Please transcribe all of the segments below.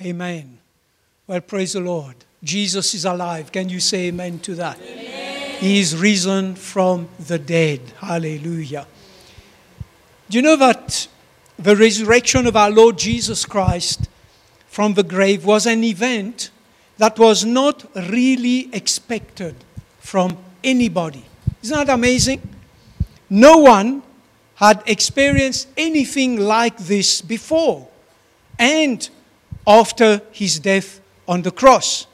Amen. Well, praise the Lord. Jesus is alive. Can you say amen to that? Amen. He is risen from the dead. Hallelujah. Do you know that the resurrection of our Lord Jesus Christ from the grave was an event that was not really expected from anybody? Isn't that amazing? No one had experienced anything like this before and after his death on the cross.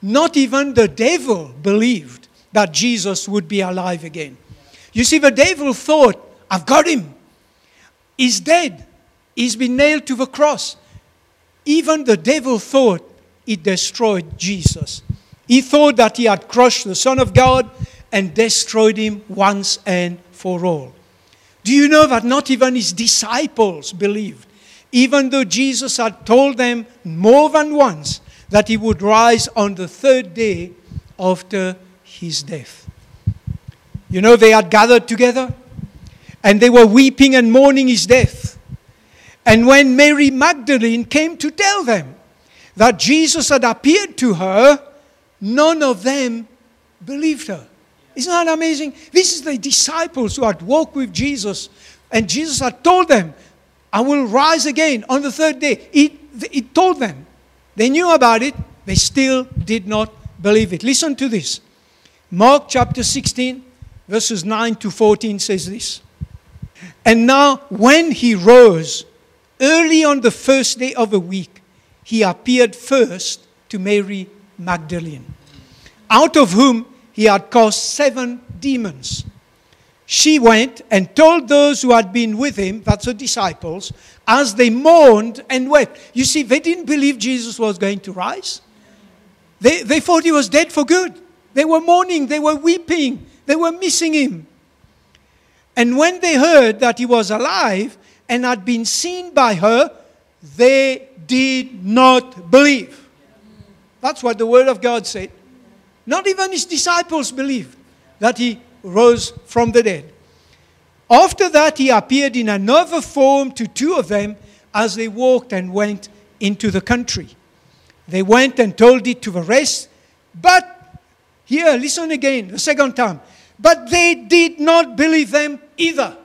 Not even the devil believed that Jesus would be alive again. You see, the devil thought, I've got him. He's dead. He's been nailed to the cross. Even the devil thought he destroyed Jesus. He thought that he had crushed the Son of God and destroyed him once and for all. Do you know that not even his disciples believed? Even though Jesus had told them more than once that he would rise on the third day after his death. You know, they had gathered together and they were weeping and mourning his death. And when Mary Magdalene came to tell them that Jesus had appeared to her, none of them believed her. Isn't that amazing? This is the disciples who had walked with Jesus, and Jesus had told them, I will rise again on the third day. He told them. They knew about it, they still did not believe it. Listen to this. Mark chapter 16, verses 9 to 14 says this. And now, when he rose early on the first day of the week, he appeared first to Mary Magdalene, out of whom he had cast seven demons. She went and told those who had been with him, that's the disciples, as they mourned and wept. You see, they didn't believe Jesus was going to rise. They, they thought he was dead for good. They were mourning, they were weeping, they were missing him. And when they heard that he was alive and had been seen by her, they did not believe. That's what the Word of God said. Not even his disciples believed that he rose from the dead. After that, he appeared in another form to two of them as they walked and went into the country. They went and told it to the rest, but here, listen again, the second time. But they did not believe them either.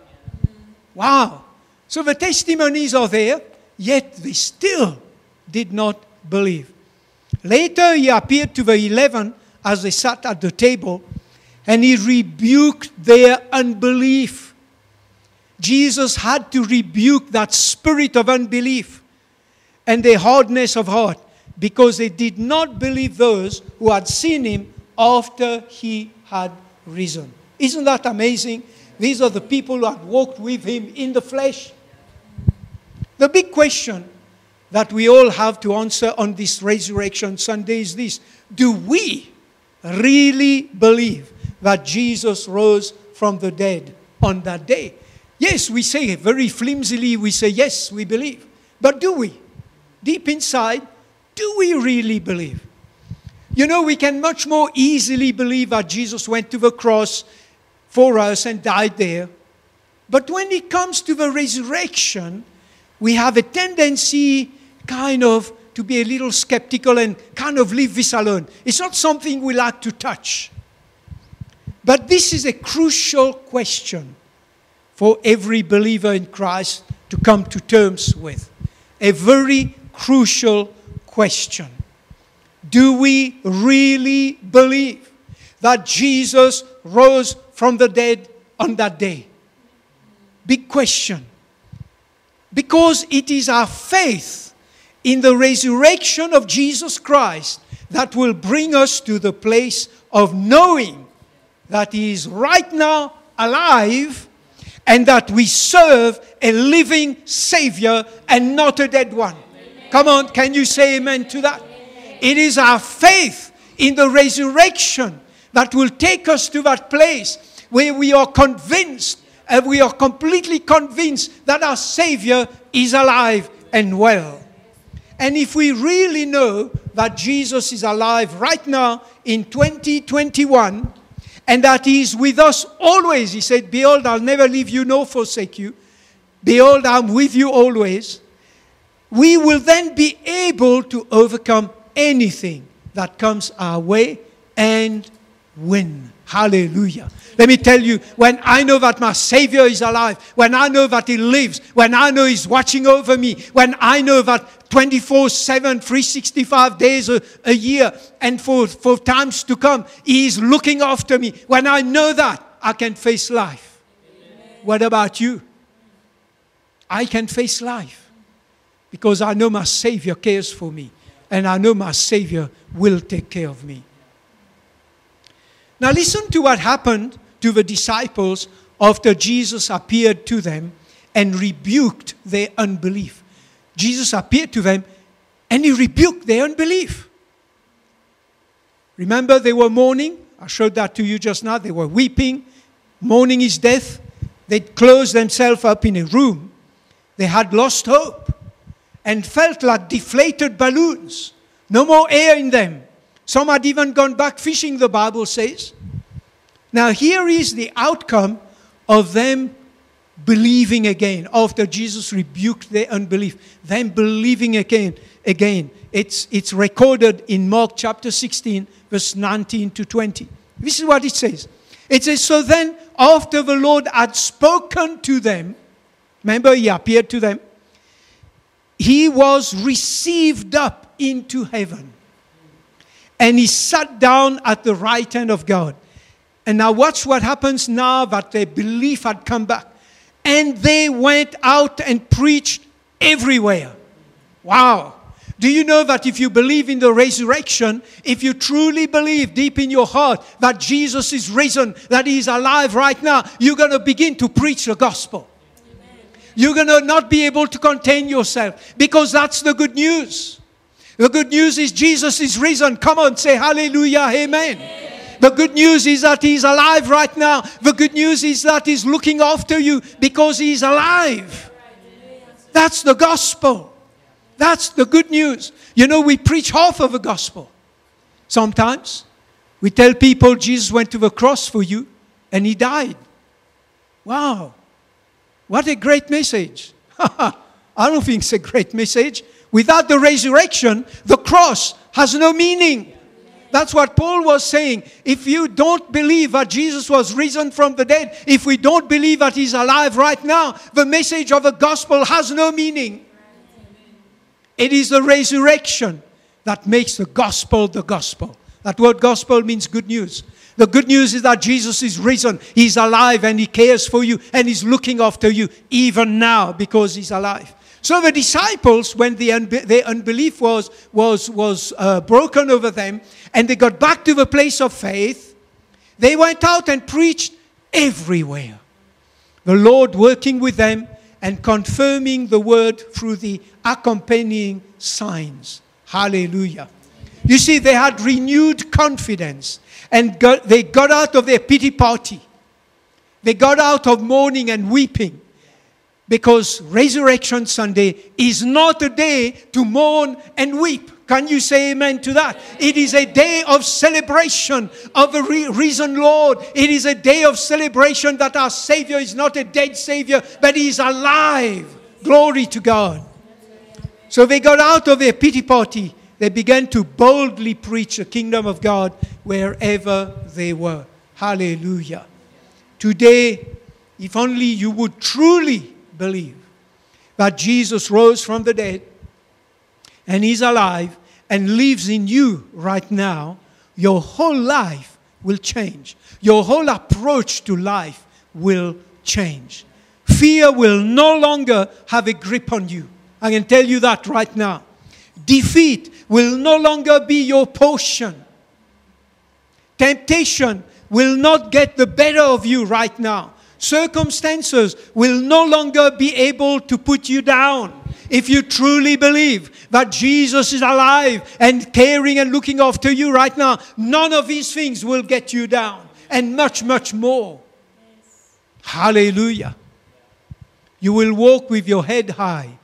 Wow. So the testimonies are there, yet they still did not believe. Later, he appeared to the eleven as they sat at the table, and he rebuked their unbelief. Jesus had to rebuke that spirit of unbelief and their hardness of heart because they did not believe those who had seen him after he had risen. Isn't that amazing? These are the people who had walked with him in the flesh. The big question that we all have to answer on this Resurrection Sunday is this Do we really believe that Jesus rose from the dead on that day? Yes, we say very flimsily, we say, yes, we believe. But do we? Deep inside, do we really believe? You know, we can much more easily believe that Jesus went to the cross for us and died there. But when it comes to the resurrection, we have a tendency kind of to be a little skeptical and kind of leave this alone. It's not something we like to touch. But this is a crucial question for every believer in Christ to come to terms with. A very crucial question. Do we really believe that Jesus rose from the dead on that day? Big question. Because it is our faith in the resurrection of Jesus Christ that will bring us to the place of knowing that He is right now alive and that we serve a living Savior and not a dead one. Amen. Come on, can you say amen to that? Amen. It is our faith in the resurrection that will take us to that place where we are convinced and we are completely convinced that our Savior is alive and well. And if we really know that Jesus is alive right now in 2021 and that He is with us always, He said, Behold, I'll never leave you nor forsake you. Behold, I'm with you always. we will then be able to overcome anything that comes our way and win. Hallelujah. Let me tell you, when I know that my Savior is alive, when I know that He lives, when I know He's watching over me, when I know that 24 7, 365 days a, a year, and for, for times to come, He is looking after me, when I know that, I can face life. Amen. What about you? I can face life because I know my Savior cares for me and I know my Savior will take care of me. Now, listen to what happened to the disciples after Jesus appeared to them and rebuked their unbelief. Jesus appeared to them and he rebuked their unbelief. Remember, they were mourning. I showed that to you just now. They were weeping, mourning his death. They'd closed themselves up in a room. They had lost hope and felt like deflated balloons. No more air in them. Some had even gone back fishing, the Bible says. Now, here is the outcome of them believing again after Jesus rebuked their unbelief. Them believing again. Again, it's, it's recorded in Mark chapter 16, verse 19 to 20. This is what it says. It says, So then, after the Lord had spoken to them, remember, he appeared to them, he was received up into heaven and he sat down at the right hand of God. And now, watch what happens now that their belief had come back. And they went out and preached everywhere. Wow. Do you know that if you believe in the resurrection, if you truly believe deep in your heart that Jesus is risen, that He is alive right now, you're going to begin to preach the gospel. Amen. You're going to not be able to contain yourself because that's the good news. The good news is Jesus is risen. Come on, say hallelujah, amen. amen. The good news is that He's alive right now. The good news is that He's looking after you because He's alive. That's the gospel. That's the good news. You know, we preach half of the gospel. Sometimes we tell people Jesus went to the cross for you and He died. Wow. What a great message. I don't think it's a great message. Without the resurrection, the cross has no meaning. That's what Paul was saying. If you don't believe that Jesus was risen from the dead, if we don't believe that he's alive right now, the message of the gospel has no meaning. It is the resurrection that makes the gospel the gospel. That word gospel means good news. The good news is that Jesus is risen, he's alive, and he cares for you, and he's looking after you even now because he's alive. So the disciples, when the unbe- their unbelief was, was, was uh, broken over them and they got back to the place of faith, they went out and preached everywhere. The Lord working with them and confirming the word through the accompanying signs. Hallelujah. You see, they had renewed confidence and got, they got out of their pity party. They got out of mourning and weeping because Resurrection Sunday is not a day to mourn and weep. Can you say amen to that? It is a day of celebration of the risen Lord. It is a day of celebration that our Savior is not a dead Savior, but He is alive. Glory to God. So they got out of their pity party. They began to boldly preach the kingdom of God wherever they were. Hallelujah. Today, if only you would truly believe that Jesus rose from the dead and He's alive and lives in you right now, your whole life will change. Your whole approach to life will change. Fear will no longer have a grip on you. I can tell you that right now. Defeat will no longer be your portion. Temptation will not get the better of you right now circumstances will no longer be able to put you down. If you truly believe that Jesus is alive and caring and looking after you right now, none of these things will get you down, and much, much more. Yes. Hallelujah. You will walk with your head high,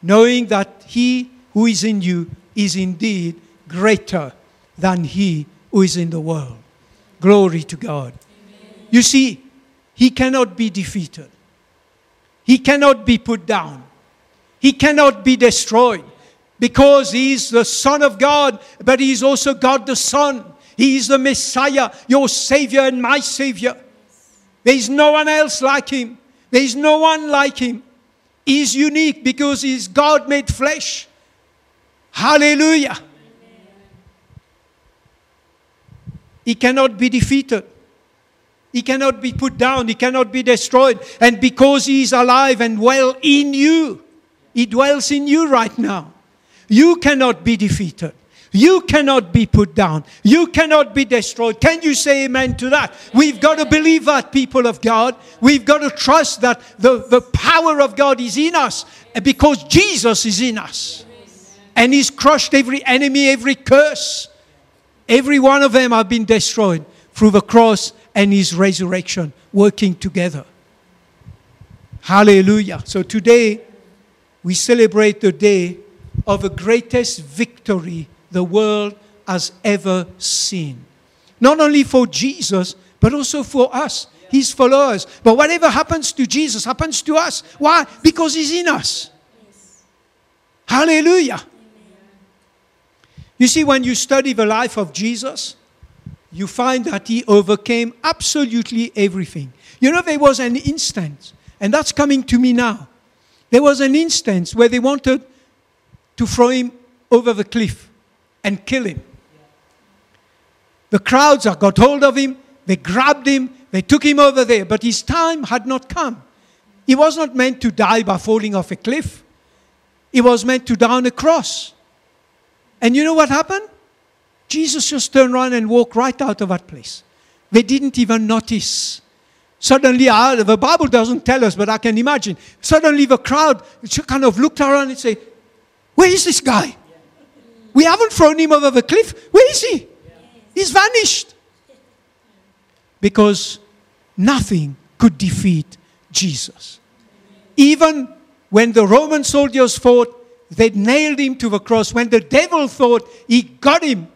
knowing that He who is in you is indeed greater than He who is in the world. Glory to God. Amen. You see, he cannot be defeated. He cannot be put down. He cannot be destroyed because he is the Son of God, but he is also God the Son. He is the Messiah, your Savior and my Savior. There is no one else like him. There is no one like him. He is unique because he is God made flesh. Hallelujah. He cannot be defeated. He cannot be put down. He cannot be destroyed. And because He is alive and well in you, He dwells in you right now. You cannot be defeated. You cannot be put down. You cannot be destroyed. Can you say amen to that? We've got to believe that, people of God. We've got to trust that the, the power of God is in us because Jesus is in us. And He's crushed every enemy, every curse. Every one of them have been destroyed through the cross and his resurrection working together. Hallelujah. So today we celebrate the day of the greatest victory the world has ever seen. Not only for Jesus, but also for us, his followers. But whatever happens to Jesus happens to us. Why? Because he's in us. Hallelujah. You see, when you study the life of Jesus, you find that he overcame absolutely everything. You know, there was an instance, and that's coming to me now. There was an instance where they wanted to throw him over the cliff and kill him. The crowds got hold of him, they grabbed him, they took him over there, but his time had not come. He was not meant to die by falling off a cliff, he was meant to die on a cross. And you know what happened? Jesus just turned around and walked right out of that place. They didn't even notice. Suddenly, uh, the Bible doesn't tell us, but I can imagine. Suddenly, the crowd kind of looked around and said, Where is this guy? We haven't thrown him over the cliff. Where is he? He's vanished. Because nothing could defeat Jesus. Even when the Roman soldiers fought, they nailed him to the cross. When the devil thought he got him,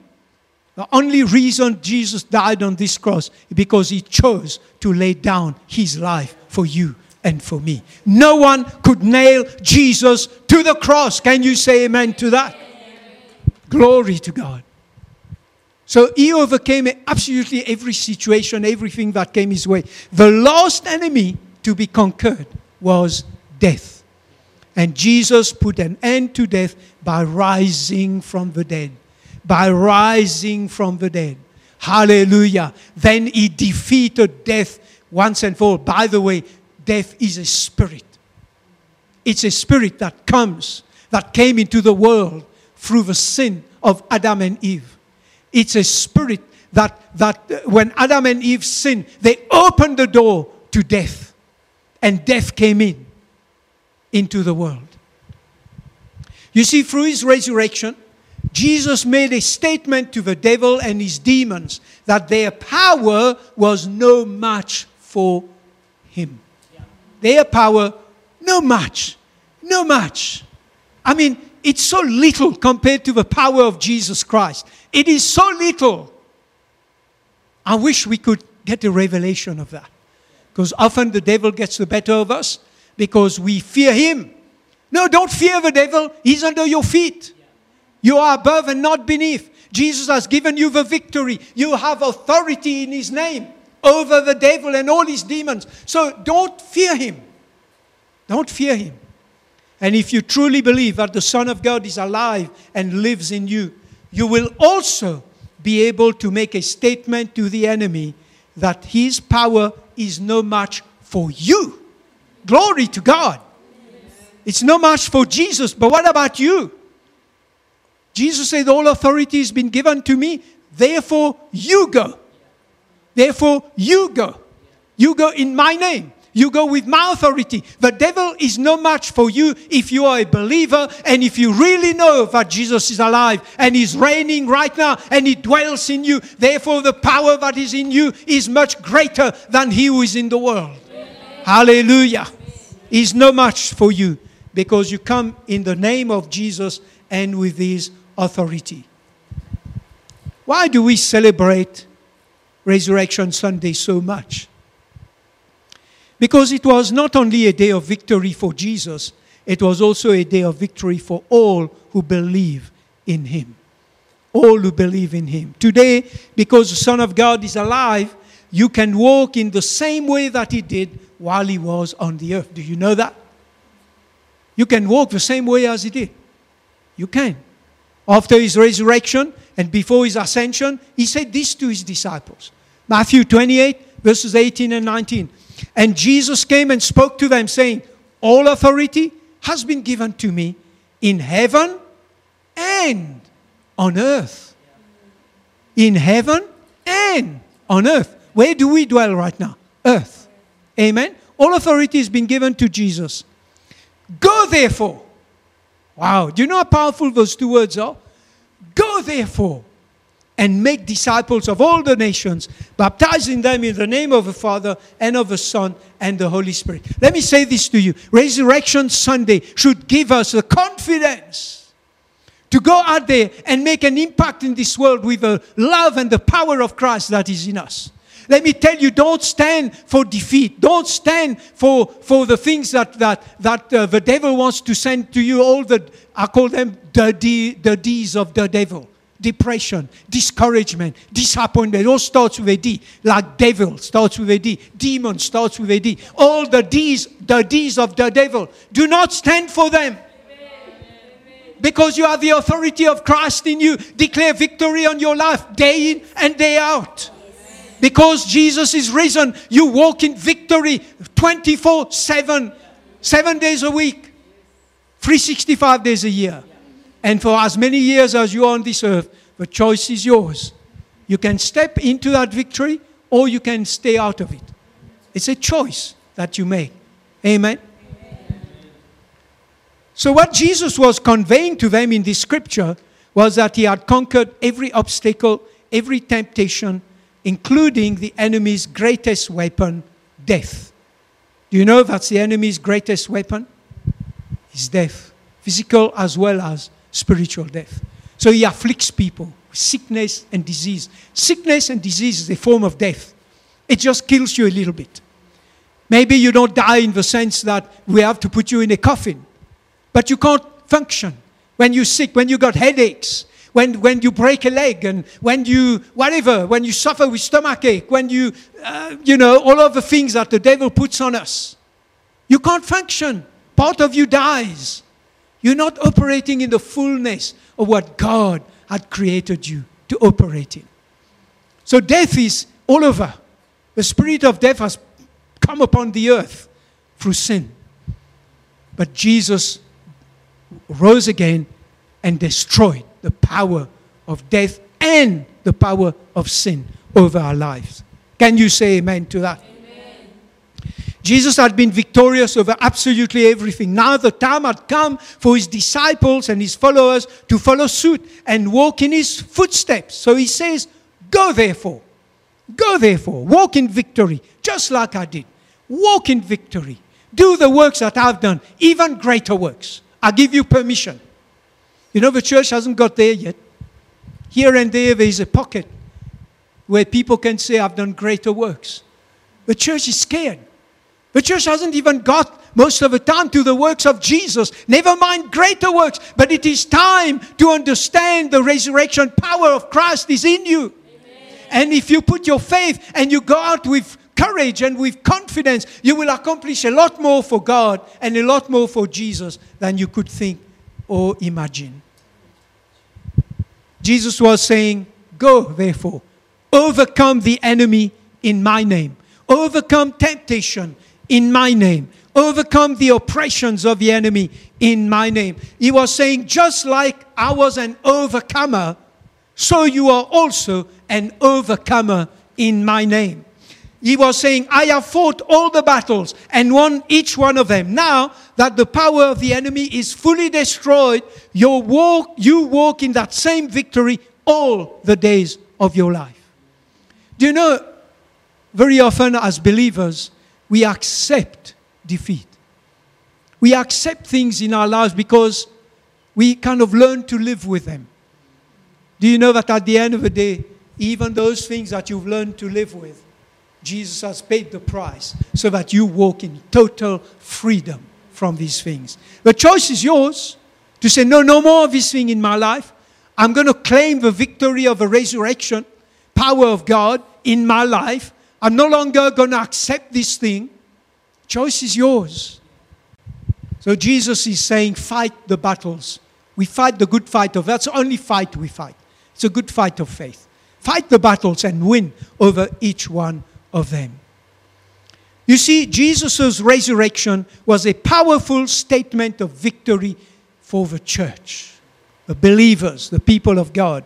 the only reason Jesus died on this cross is because he chose to lay down his life for you and for me. No one could nail Jesus to the cross. Can you say amen to that? Glory to God. So he overcame absolutely every situation, everything that came his way. The last enemy to be conquered was death. And Jesus put an end to death by rising from the dead. By rising from the dead. Hallelujah. Then he defeated death once and for all. By the way, death is a spirit. It's a spirit that comes, that came into the world through the sin of Adam and Eve. It's a spirit that, that uh, when Adam and Eve sinned, they opened the door to death. And death came in into the world. You see, through his resurrection, Jesus made a statement to the devil and his demons that their power was no match for him. Their power, no match. No match. I mean, it's so little compared to the power of Jesus Christ. It is so little. I wish we could get a revelation of that. Because often the devil gets the better of us because we fear him. No, don't fear the devil. He's under your feet. You are above and not beneath. Jesus has given you the victory. You have authority in his name over the devil and all his demons. So don't fear him. Don't fear him. And if you truly believe that the Son of God is alive and lives in you, you will also be able to make a statement to the enemy that his power is no match for you. Glory to God. It's no match for Jesus, but what about you? Jesus said, All authority has been given to me, therefore you go. Therefore you go. You go in my name. You go with my authority. The devil is no match for you if you are a believer and if you really know that Jesus is alive and is reigning right now and he dwells in you. Therefore, the power that is in you is much greater than he who is in the world. Amen. Hallelujah. Is no match for you because you come in the name of Jesus and with his authority. Why do we celebrate Resurrection Sunday so much? Because it was not only a day of victory for Jesus, it was also a day of victory for all who believe in him. All who believe in him. Today, because the Son of God is alive, you can walk in the same way that he did while he was on the earth. Do you know that? You can walk the same way as he did. You can. After his resurrection and before his ascension, he said this to his disciples Matthew 28, verses 18 and 19. And Jesus came and spoke to them, saying, All authority has been given to me in heaven and on earth. In heaven and on earth. Where do we dwell right now? Earth. Amen. All authority has been given to Jesus. Go therefore. Wow. Do you know how powerful those two words are? Go therefore and make disciples of all the nations, baptizing them in the name of the Father and of the Son and the Holy Spirit. Let me say this to you Resurrection Sunday should give us the confidence to go out there and make an impact in this world with the love and the power of Christ that is in us. Let me tell you, don't stand for defeat. Don't stand for, for the things that, that, that uh, the devil wants to send to you. All the, I call them the, D, the D's of the devil depression, discouragement, disappointment. All starts with a D. Like devil starts with a D. Demon starts with a D. All the D's, the D's of the devil. Do not stand for them. Because you have the authority of Christ in you. Declare victory on your life day in and day out. Because Jesus is risen, you walk in victory 24 7, seven days a week, 365 days a year. And for as many years as you are on this earth, the choice is yours. You can step into that victory or you can stay out of it. It's a choice that you make. Amen. So, what Jesus was conveying to them in this scripture was that he had conquered every obstacle, every temptation, including the enemy's greatest weapon, death. Do you know that's the enemy's greatest weapon? Is death, physical as well as spiritual death. So he afflicts people with sickness and disease. Sickness and disease is a form of death, it just kills you a little bit. Maybe you don't die in the sense that we have to put you in a coffin, but you can't function. When you're sick, when you got headaches, when, when you break a leg, and when you, whatever, when you suffer with stomach ache, when you, uh, you know, all of the things that the devil puts on us, you can't function. Part of you dies. You're not operating in the fullness of what God had created you to operate in. So death is all over. The spirit of death has come upon the earth through sin. But Jesus rose again and destroyed the power of death and the power of sin over our lives. Can you say amen to that? Jesus had been victorious over absolutely everything. Now the time had come for his disciples and his followers to follow suit and walk in his footsteps. So he says, Go therefore. Go therefore. Walk in victory, just like I did. Walk in victory. Do the works that I've done, even greater works. I give you permission. You know, the church hasn't got there yet. Here and there, there is a pocket where people can say, I've done greater works. The church is scared. The church hasn't even got most of the time to the works of Jesus, never mind greater works. But it is time to understand the resurrection power of Christ is in you. Amen. And if you put your faith and you go out with courage and with confidence, you will accomplish a lot more for God and a lot more for Jesus than you could think or imagine. Jesus was saying, Go, therefore, overcome the enemy in my name, overcome temptation in my name. Overcome the oppressions of the enemy in my name. He was saying, just like I was an overcomer, so you are also an overcomer in my name. He was saying, I have fought all the battles and won each one of them. Now that the power of the enemy is fully destroyed, you walk, you walk in that same victory all the days of your life. Do you know, very often as believers, we accept defeat. We accept things in our lives because we kind of learn to live with them. Do you know that at the end of the day, even those things that you've learned to live with, Jesus has paid the price so that you walk in total freedom from these things. The choice is yours to say, no, no more of this thing in my life. I'm going to claim the victory of the resurrection, power of God in my life. I'm no longer going to accept this thing. Choice is yours. So Jesus is saying, fight the battles. We fight the good fight of that's the only fight we fight. It's a good fight of faith. Fight the battles and win over each one of them. You see, Jesus' resurrection was a powerful statement of victory for the church, the believers, the people of God.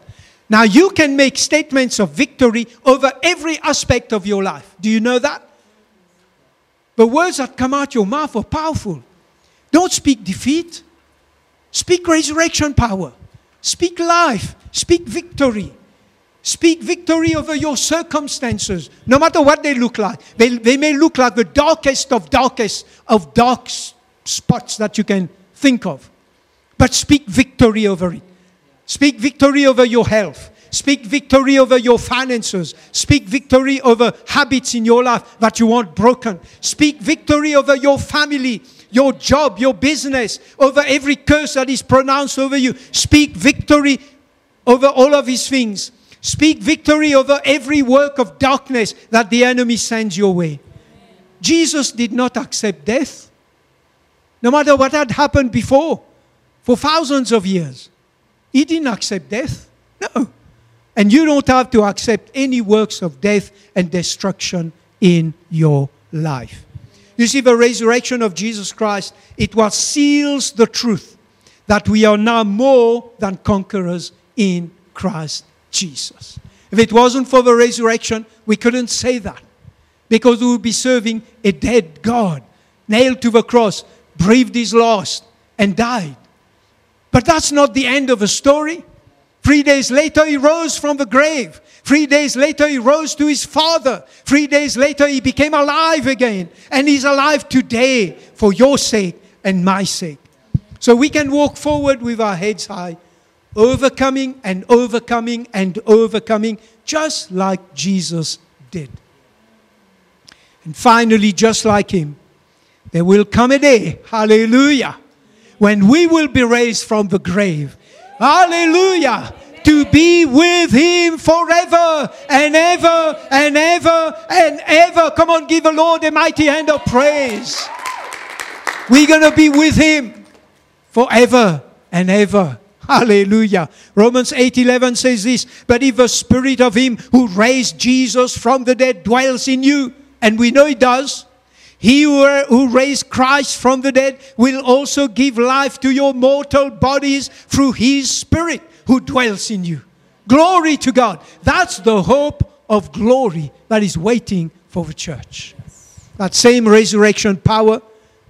Now, you can make statements of victory over every aspect of your life. Do you know that? The words that come out your mouth are powerful. Don't speak defeat, speak resurrection power, speak life, speak victory. Speak victory over your circumstances, no matter what they look like. They, they may look like the darkest of darkest of dark spots that you can think of. But speak victory over it. Speak victory over your health. Speak victory over your finances. Speak victory over habits in your life that you want broken. Speak victory over your family, your job, your business, over every curse that is pronounced over you. Speak victory over all of these things. Speak victory over every work of darkness that the enemy sends your way. Jesus did not accept death, no matter what had happened before for thousands of years. He didn't accept death. No. And you don't have to accept any works of death and destruction in your life. You see, the resurrection of Jesus Christ, it was seals the truth that we are now more than conquerors in Christ Jesus. If it wasn't for the resurrection, we couldn't say that because we would be serving a dead God, nailed to the cross, breathed his last, and died. But that's not the end of the story. Three days later, he rose from the grave. Three days later, he rose to his father. Three days later, he became alive again. And he's alive today for your sake and my sake. So we can walk forward with our heads high, overcoming and overcoming and overcoming, just like Jesus did. And finally, just like him, there will come a day, hallelujah, when we will be raised from the grave. Hallelujah. To be with him forever and ever and ever and ever. Come on, give the Lord a mighty hand of praise. We're going to be with him forever and ever. Hallelujah. Romans 8:11 says this, but if the spirit of him who raised Jesus from the dead dwells in you, and we know he does, he who raised Christ from the dead will also give life to your mortal bodies through his Spirit who dwells in you. Glory to God. That's the hope of glory that is waiting for the church. That same resurrection power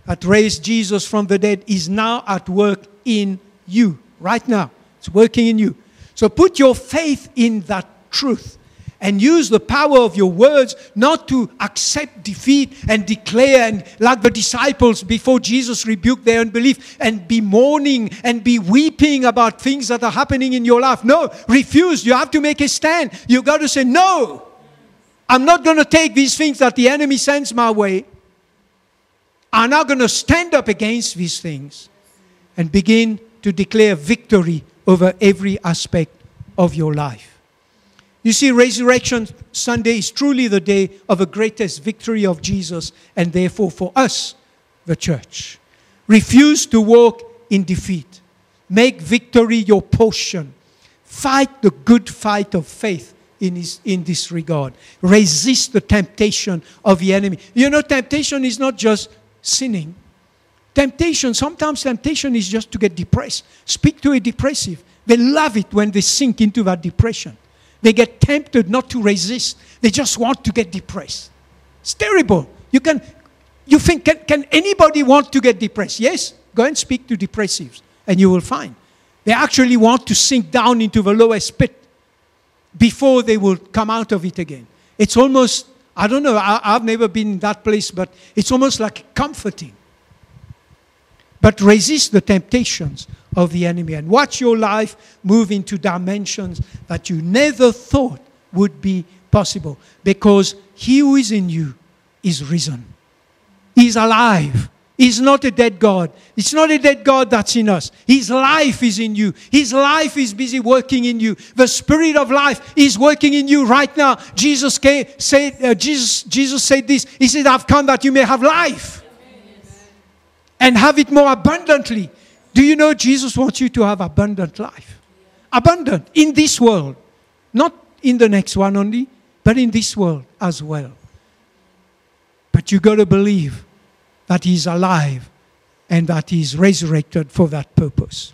that raised Jesus from the dead is now at work in you right now. It's working in you. So put your faith in that truth and use the power of your words not to accept defeat and declare and like the disciples before Jesus rebuked their unbelief and be mourning and be weeping about things that are happening in your life. No, refuse. You have to make a stand. You've got to say, No, I'm not going to take these things that the enemy sends my way. I'm not going to stand up against these things and begin to declare victory over every aspect of your life. You see, Resurrection Sunday is truly the day of the greatest victory of Jesus, and therefore for us, the church. Refuse to walk in defeat. Make victory your portion. Fight the good fight of faith in, his, in this regard. Resist the temptation of the enemy. You know, temptation is not just sinning. Temptation, sometimes temptation is just to get depressed. Speak to a depressive. They love it when they sink into that depression. They get tempted not to resist. They just want to get depressed. It's terrible. You can, you think, can, can anybody want to get depressed? Yes? Go and speak to depressives, and you will find. They actually want to sink down into the lowest pit before they will come out of it again. It's almost, I don't know, I, have never been in that place, but it's almost like comforting. But resist the temptations of the enemy and watch your life move into dimensions that you never thought would be possible because he who is in you is risen. He's alive. He's not a dead God. It's not a dead God that's in us. His life is in you. His life is busy working in you. The Spirit of life is working in you right now. Jesus came, said, uh, Jesus, Jesus said this. He said, I've come that you may have life and have it more abundantly. Do you know Jesus wants you to have abundant life? Abundant in this world, not in the next one only, but in this world as well. But you got to believe that He's alive and that He's resurrected for that purpose.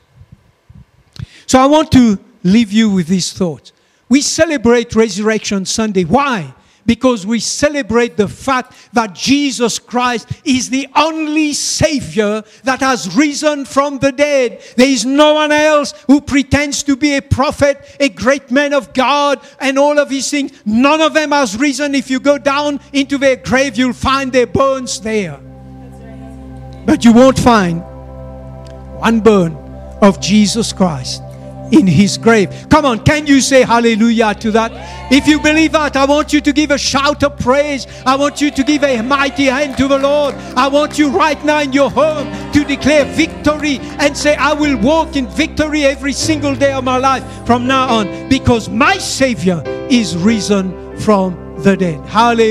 So I want to leave you with this thought. We celebrate Resurrection Sunday. Why? Because we celebrate the fact that Jesus Christ is the only Savior that has risen from the dead. There is no one else who pretends to be a prophet, a great man of God, and all of these things. None of them has risen. If you go down into their grave, you'll find their bones there. But you won't find one bone of Jesus Christ in his grave. Come on, can you say hallelujah to that? If you believe that, I want you to give a shout of praise. I want you to give a mighty hand to the Lord. I want you right now in your home to declare victory and say, I will walk in victory every single day of my life from now on because my Savior is risen from the dead. Hallelujah.